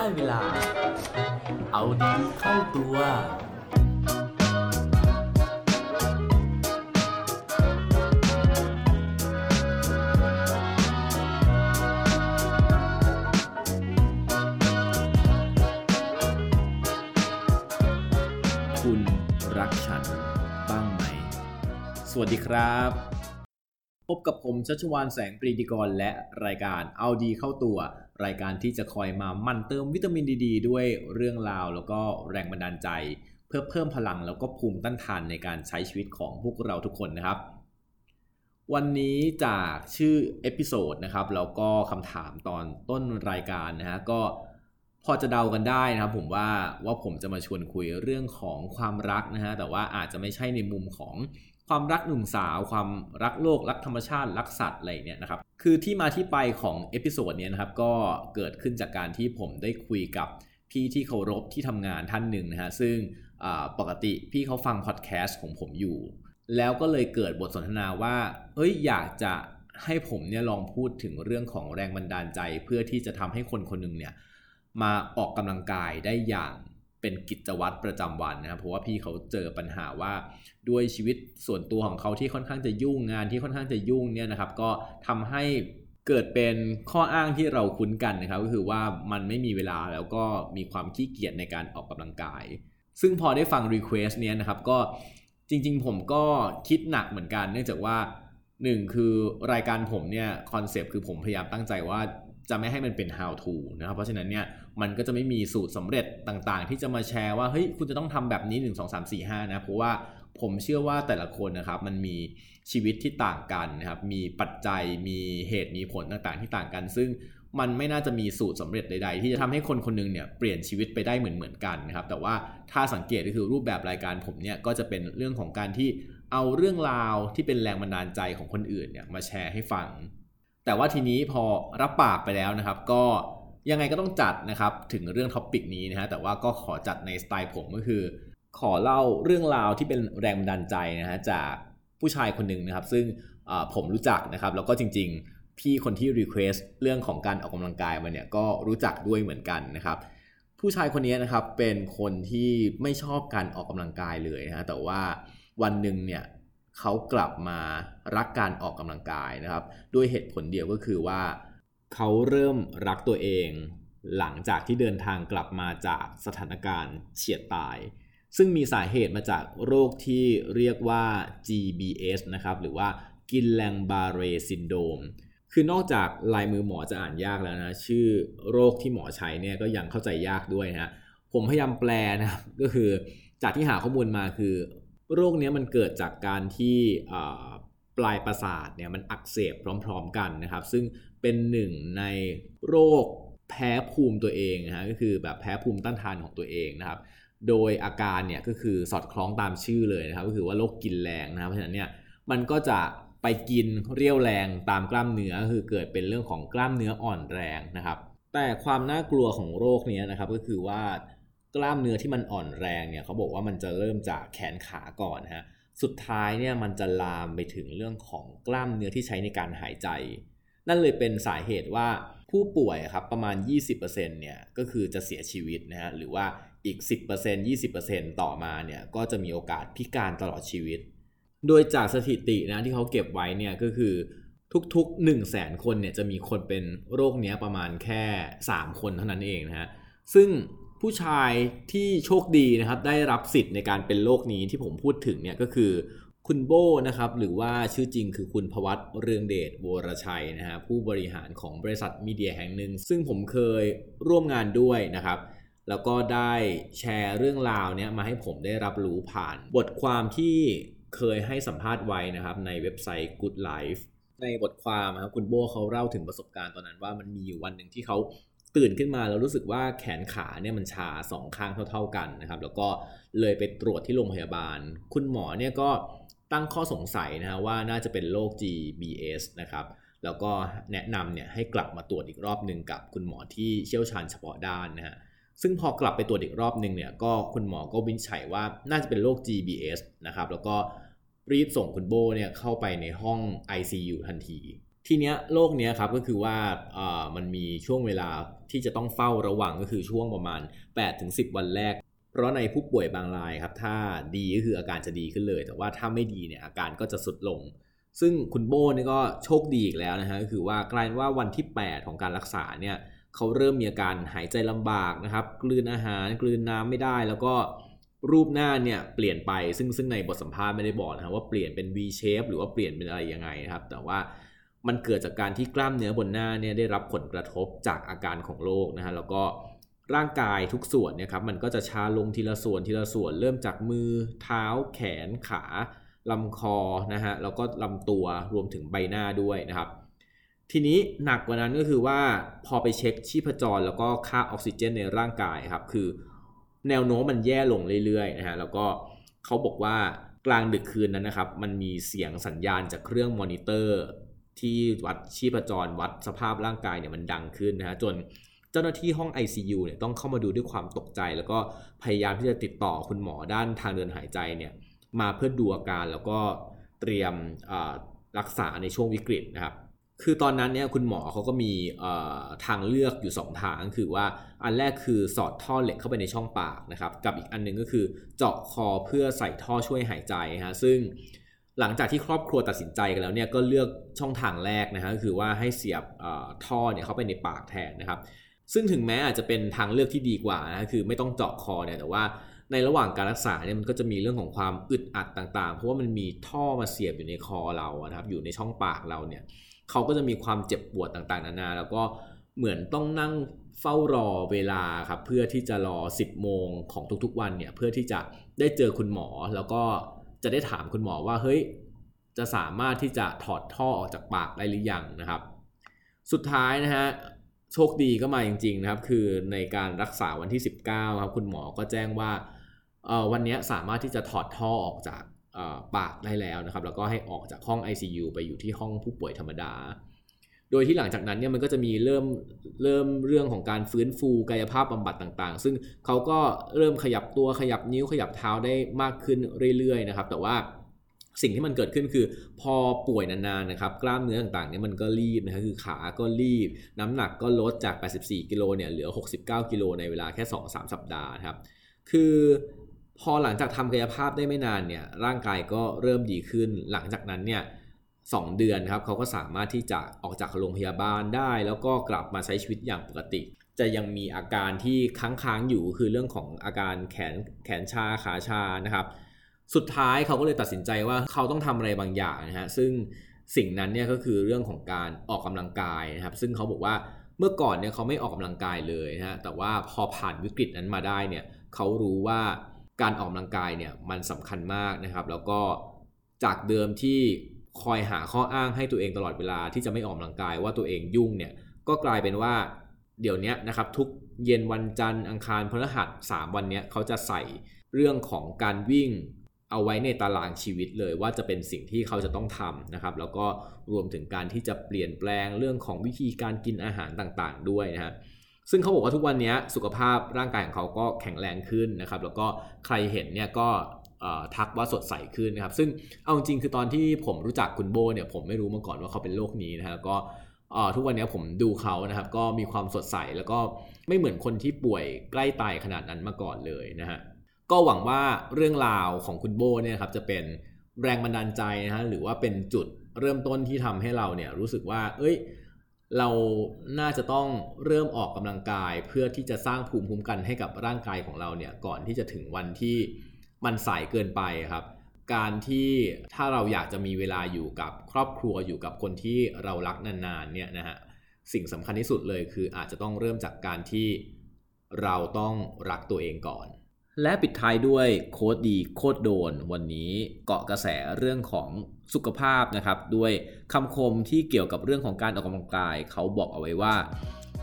ได้เวลา เอาดีเข้าตัว คุณรักฉันบ้างไหม สวัสดีครับ พบกับผมชัชวานแสงปรีดีกรและรายการเอาดีเข้าตัว รายการที่จะคอยมาหมั่นเติมวิตามินดีๆ ด้วยเรื่องราวแล้วก็แรงบันดาลใจ เพื่อเพิ่มพลังแล้วก็ภูมิต้านทานในการใช้ชีวิตของพวกเราทุกคนนะครับ วันนี้จากชื่อ episode นะครับแล้วก็คำถามตอนต้นรายการนะฮะก็พอจะเดากันได้นะครับผมว่าว่าผมจะมาชวนคุยเรื่องของความรักนะฮะแต่ว่าอาจจะไม่ใช่ในมุมของ ความรักหนุ่มสาว ความรักโลก รักธรรมชาติ รักสัตว์อะไรเนี่ยนะครับ คือที่มาที่ไปของ episode เนี้ยนะครับ ก็เกิดขึ้นจากการที่ผมได้คุยกับพี่ที่เคารพที่ทำงานท่านหนึ่งนะฮะ ซึ่งปกติพี่เขาฟังพอดแคสต์ของผมอยู่ แล้วก็เลยเกิดบทสนทนาว่า เอ้ย อยากจะให้ผมเนี่ยลองพูดถึงเรื่องของแรงบันดาลใจ เพื่อที่จะทำให้คนคนหนึ่งเนี่ยมาออกกำลังกายได้อย่าง เป็นกิจวัตรประจำวันนะครับเพราะว่าพี่เขาเจอปัญหาว่าด้วยชีวิตส่วนตัวของเขาที่ค่อนข้างจะยุ่งงานที่ค่อนข้างจะยุ่งเนี่ยนะครับก็ทำให้เกิดเป็นข้ออ้างที่เราคุ้นกันนะครับก็คือว่ามันไม่มีเวลาแล้วก็มีความขี้เกียจในการออกกำลังกาย ซึ่งพอได้ฟัง request เนี้ยนะครับก็จริงๆ ผมก็คิดหนักเหมือนกัน เนื่องจากว่าหนึ่งคือรายการผมเนี่ย concept คือผมพยายามตั้งใจว่า จะไม่ให้มันเป็น how to นะครับ เพราะฉะนั้นเนี่ยมันก็จะไม่มีสูตรสำเร็จต่างๆ ที่จะมาแชร์ว่าเฮ้ยคุณจะต้องทำแบบนี้ 1 2 3 4 5 นะ เพราะว่าผมเชื่อว่าแต่ละคนนะครับมันมีชีวิตที่ต่างกันนะครับ มีปัจจัยมีเหตุมีผลต่างๆ ที่ต่างกัน ซึ่งมันไม่น่าจะมีสูตรสำเร็จใดๆ ที่จะทำให้คนคนหนึงเนี่ยเปลี่ยนชีวิตไปได้เหมือนๆกันนะครับ แต่ว่าถ้าสังเกตก็คือรูปแบบรายการผมเนี่ยก็จะเป็นเรื่องของการที่เอาเรื่องราวที่เป็นแรงบันดาลใจของคนอื่นเนี่ยมาแชร์ให้ฟัง แต่ว่าทีนี้พอรับปากไปแล้วนะครับ ก็ยังไงก็ต้องจัดนะครับถึงเรื่อง topic นี้นะฮะแต่ว่าก็ขอจัดในสไตล์ผมก็คือ ขอเล่าเรื่องราวที่เป็นแรงบันดาลใจนะฮะจากผู้ชายคนหนึ่งนะครับ ซึ่งผมรู้จักนะครับแล้วก็จริง ๆ พี่คนที่ request เรื่องของการออกกำลังกายมาเนี่ยก็รู้จักด้วยเหมือนกันนะครับ ผู้ชายคนนี้นะครับเป็นคนที่ไม่ชอบการออกกำลังกายเลยนะฮะแต่ว่าวันหนึ่งเนี่ย เขากลับมารักการออกกำลังกายนะครับ ด้วยเหตุผลเดียวก็คือว่า เขาเริ่มรักตัวเอง หลังจากที่เดินทางกลับมาจากสถานการณ์เฉียดตาย ซึ่งมีสาเหตุมาจากโรคที่เรียกว่า GBS นะครับ หรือว่ากินแลงบาเรซินโดม คือนอกจากลายมือหมอจะอ่านยากแล้วนะ ชื่อโรคที่หมอใช้เนี่ยก็ยังเข้าใจยากด้วยนะฮะผมพยายามแปลนะครับก็คือจากที่หาข้อมูลมาคือ โรคเนี้ยมันเกิดจากการที่ปลายประสาทเนี่ยมันอักเสบพร้อม ๆ กันนะครับ ซึ่งเป็นหนึ่งในโรคแพ้ภูมิตัวเองนะฮะก็คือแบบแพ้ภูมิต้านทานของตัวเองนะครับ โดยอาการเนี่ยก็คือสอดคล้องตามชื่อเลยนะครับ ก็คือว่าโรคกินแรงนะครับเพราะฉะนั้นเนี่ยมันก็จะไปกินเรี่ยวแรงตามกล้ามเนื้อคือเกิดเป็นเรื่องของกล้ามเนื้ออ่อนแรงนะครับ แต่ความน่ากลัวของโรคเนี้ยนะครับก็คือว่า กล้ามเนื้อที่มันอ่อนแรงเนี่ยเขาบอกว่ามันจะเริ่มจากแขนขาก่อนนะฮะสุดท้ายเนี่ยมันจะลามไปถึงเรื่องของกล้ามเนื้อที่ใช้ในการหายใจ นั่นเลยเป็นสาเหตุว่าผู้ป่วยครับประมาณ 20%เนี่ยก็คือจะเสียชีวิตนะฮะหรือว่าอีก 10% 20%ต่อมาเนี่ยก็จะมีโอกาสพิการตลอดชีวิต โดยจากสถิตินะที่เขาเก็บไว้เนี่ยก็คือทุกๆ 1 0 0 0 0แสนคนเนี่ยจะมีคนเป็นโรคเนี้ยประมาณแค่ 3 คนเท่านั้นเองนะฮะซึ่ง ผู้ชายที่โชคดีนะครับ ได้รับสิทธิ์ในการเป็นโรคนี้ที่ผมพูดถึงเนี่ยก็คือคุณโบนะครับ หรือว่าชื่อจริงคือคุณพวัตเรืองเดชวรชัยนะฮะผู้บริหารของบริษัทมีเดียแห่งหนึ่ง ซึ่งผมเคยร่วมงานด้วยนะครับ แล้วก็ได้แชร์เรื่องราวเนี้ยมาให้ผมได้รับรู้ผ่าน บทความที่เคยให้สัมภาษณ์ไว้นะครับ ในเว็บไซต์ Good Life ในบทความครับคุณโบเขาเล่าถึงประสบการณ์ตอนนั้นว่ามันมีอยู่วันหนึ่งที่เขา ตื่นขึ้นมาแล้วรู้สึกว่าแขนขาเนี่ยมันชาสองข้างเท่า ๆกันนะครับ แล้วก็เลยไปตรวจที่โรงพยาบาล คุณหมอเนี่ยก็ตั้งข้อสงสัยนะฮะว่าน่าจะเป็นโรค GBS นะครับ แล้วก็แนะนำเนี่ยให้กลับมาตรวจอีกรอบหนึ่งกับคุณหมอที่เชี่ยวชาญเฉพาะด้านนะฮะซึ่งพอกลับไปตรวจอีกรอบหนึ่งเนี่ยก็คุณหมอก็วินิจฉัยว่าน่าจะเป็นโรค GBS นะครับ แล้วก็รีบส่งคุณโบเนี่ยเข้าไปในห้อง ICU ทันที ทีเนี้ยโรคเนี้ยครับก็คือว่ามันมีช่วงเวลาที่จะต้องเฝ้าระวังก็คือช่วงประมาณ 8-10 วันแรก เพราะในผู้ป่วยบางรายครับ ถ้าดีก็คืออาการจะดีขึ้นเลย แต่ว่าถ้าไม่ดีเนี่ยอาการก็จะสุดลง ซึ่งคุณโบนี่ก็โชคดีอีกแล้วนะฮะก็คือว่ากลายว่าวันที่ 8 ของการรักษาเนี่ยเขาเริ่มมีอาการหายใจลำบากนะครับ กลืนอาหารกลืนน้ำไม่ได้แล้วก็รูปหน้าเนี่ยเปลี่ยนไปซึ่งซึ่งในบทสัมภาษณ์ไม่ได้บอกนะครับว่าเปลี่ยนเป็น V shape หรือว่าเปลี่ยนเป็นอะไรยังไงนะครับ แต่ว่า มันเกิดจากการที่กล้ามเนื้อบนหน้าเนี่ยได้รับผลกระทบจากอาการของโรคนะฮะแล้วก็ร่างกายทุกส่วนเนี่ยครับมันก็จะชาลงทีละส่วนทีละส่วนเริ่มจากมือเท้าแขนขาลำคอนะฮะแล้วก็ลำตัวรวมถึงใบหน้าด้วยนะครับ ทีนี้หนักกว่านั้นก็คือว่าพอไปเช็คชีพจรแล้วก็ค่าออกซิเจนในร่างกายครับคือ แนวโน้มมันแย่ลงเรื่อยๆนะฮะแล้วก็เขาบอกว่ากลางดึกคืนนั้นนะครับ มันมีเสียงสัญญาณจากเครื่องมอนิเตอร์ ที่วัดชีพจรวัดสภาพร่างกายเนี่ยมันดังขึ้นนะฮะจนเจ้าหน้าที่ห้อง ICU เนี่ยต้องเข้ามาดูด้วยความตกใจ แล้วก็พยายามที่จะติดต่อคุณหมอด้านทางเดินหายใจเนี่ยมาเพื่อดูอาการแล้วก็เตรียมรักษาในช่วงวิกฤตนะครับคือตอนนั้นเนี่ยคุณหมอเขาก็มีทางเลือกอยู่ 2 ทางคือว่าอันแรกคือสอดท่อเหล็กเข้าไปในช่องปากนะครับกับอีกอันนึงก็คือเจาะคอเพื่อใส่ท่อช่วยหายใจฮะซึ่ง หลังจากที่ครอบครัวตัดสินใจกันแล้วเนี่ยก็เลือกช่องทางแรกนะฮะก็คือว่าให้เสียบท่อเนี่ยเข้าไปในปากแทนนะครับ ซึ่งถึงแม้อาจจะเป็นทางเลือกที่ดีกว่านะคือไม่ต้องเจาะคอเนี่ยแต่ว่าในระหว่างการรักษาเนี่ยมันก็จะมีเรื่องของความอึดอัดต่างๆ เพราะว่ามันมีท่อมาเสียบอยู่ในคอเรานะครับอยู่ในช่องปากเราเนี่ยเขาก็จะมีความเจ็บปวดต่างๆ นานา แล้วก็เหมือนต้องนั่งเฝ้ารอเวลาครับเพื่อที่จะรอ 10 โมงของทุกๆวันเนี่ยเพื่อที่จะได้เจอคุณหมอแล้วก็ จะได้ถามคุณหมอว่าเฮ้ยจะสามารถที่จะถอดท่อออกจากปากได้หรือยังนะครับ สุดท้ายนะฮะโชคดีก็มาจริงๆนะครับ คือในการรักษาวันที่ 19ครับคุณหมอก็แจ้งว่าวันนี้สามารถที่จะถอดท่อออกจากปากได้แล้วนะครับ แล้วก็ให้ออกจากห้อง ICU ไปอยู่ที่ห้องผู้ป่วยธรรมดา โดยที่หลังจากนั้นเนี่ยมันก็จะมีเริ่มเริ่มเรื่องของการฟื้นฟูกายภาพบำบัดต่างๆ ซึ่งเขาก็เริ่มขยับตัวขยับนิ้วขยับเท้าได้มากขึ้นเรื่อยๆนะครับ แต่ว่าสิ่งที่มันเกิดขึ้นคือพอป่วยนานๆนะครับ กล้ามเนื้อต่างๆเนี่ยมันก็รีบนะครับคือขาก็รีบ น้ำหนักก็ลดจาก 84 กิโลเนี่ยเหลือ 69 กิโลในเวลาแค่ 2-3 สัปดาห์ครับ คือพอหลังจากทำกายภาพได้ไม่นานเนี่ยร่างกายก็เริ่มดีขึ้น หลังจากนั้นเนี่ย สเดือนครับเขาก็สามารถที่จะออกจากโรงพยาบาลได้ แล้วก็กลับมาใช้ชีวิตอย่างปกติ จะยังมีอาการที่ค้างๆอยู่คือเรื่องของอาการแขนแขนชาขาชานะครับ สุดท้ายเขาก็เลยตัดสินใจว่าเขาต้องทำอะไรบางอย่างนะฮะซึ่งสิ่งนั้นเนี่ยก็คือเรื่องของการออกกำลังกายนะครับ ซึ่งเขาบอกว่าเมื่อก่อนเนี่ยเขาไม่ออกกำลังกายเลยนะฮะแต่ว่าพอผ่านวิกฤตนั้นมาได้เนี่ยเขารู้ว่าการออกกำลังกายเนี่ยมันสำคัญมากนะครับ แล้วก็จากเดิมที่ คอยหาข้ออ้างให้ตัวเองตลอดเวลาที่จะไม่ออกกำลังกายว่าตัวเองยุ่งเนี่ยก็กลายเป็นว่าเดี๋ยวนี้นะครับทุกเย็นวันจันทร์อังคารพฤหัส3วันนี้เขาจะใส่เรื่องของการวิ่งเอาไว้ในตารางชีวิตเลยว่าจะเป็นสิ่งที่เขาจะต้องทำนะครับ แล้วก็รวมถึงการที่จะเปลี่ยนแปลงเรื่องของวิธีการกินอาหารต่างๆ ด้วยนะฮะซึ่งเขาบอกว่าทุกวันนี้สุขภาพร่างกายของเขาก็แข็งแรงขึ้นนะครับ แล้วก็ใครเห็นเนี่ยก็ ทักว่าสดใสขึ้นนะครับ ซึ่งเอาจริงคือตอนที่ผมรู้จักคุณโบเนี่ยผมไม่รู้มาก่อนว่าเขาเป็นโรคนี้นะฮะก็ทุกวันนี้ผมดูเขานะครับ ก็มีความสดใสแล้วก็ไม่เหมือนคนที่ป่วยใกล้ตายขนาดนั้นมาก่อนเลยนะฮะก็หวังว่าเรื่องราวของคุณโบเนี่ยครับจะเป็นแรงบันดาลใจนะฮะหรือว่าเป็นจุดเริ่มต้นที่ทำให้เราเนี่ยรู้สึกว่า เอ้ย เราน่าจะต้องเริ่มออกกำลังกาย เพื่อที่จะสร้างภูมิคุ้มกันให้กับร่างกายของเราเนี่ยก่อนที่จะถึงวันที่ มันสายเกินไปครับ การที่ถ้าเราอยากจะมีเวลาอยู่กับครอบครัวอยู่กับคนที่เรารักนานๆเนี่ยนะฮะสิ่งสำคัญที่สุดเลยคืออาจจะต้องเริ่มจากการที่เราต้องรักตัวเองก่อน และปิดท้ายด้วยโค้ดดีโคดโดน วันนี้เกาะกระแสเรื่องของสุขภาพนะครับ ด้วยคำคมที่เกี่ยวกับเรื่องของการออกกำลังกาย เขาบอกเอาไว้ว่า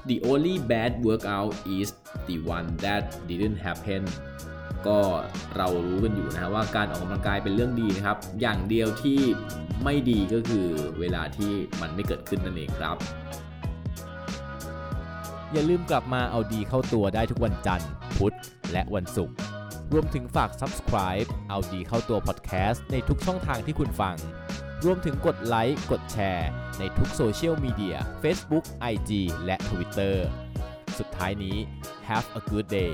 the only bad workout is the one that didn't happen ก็เรารู้กันอยู่นะว่าการออกกำลังกายเป็นเรื่องดีนะครับ อย่างเดียวที่ไม่ดีก็คือเวลาที่มันไม่เกิดขึ้นนั่นเองครับ อย่าลืมกลับมาเอาดีเข้าตัวได้ทุกวันจันทร์ พุธ และวันศุกร์รวมถึงฝาก subscribe เอาดีเข้าตัว podcast ในทุกช่องทางที่คุณฟัง รวมถึงกดไลค์ กดแชร์ ในทุกโซเชียลมีเดีย Facebook, IG และ Twitter สุดท้ายนี้ Have a good day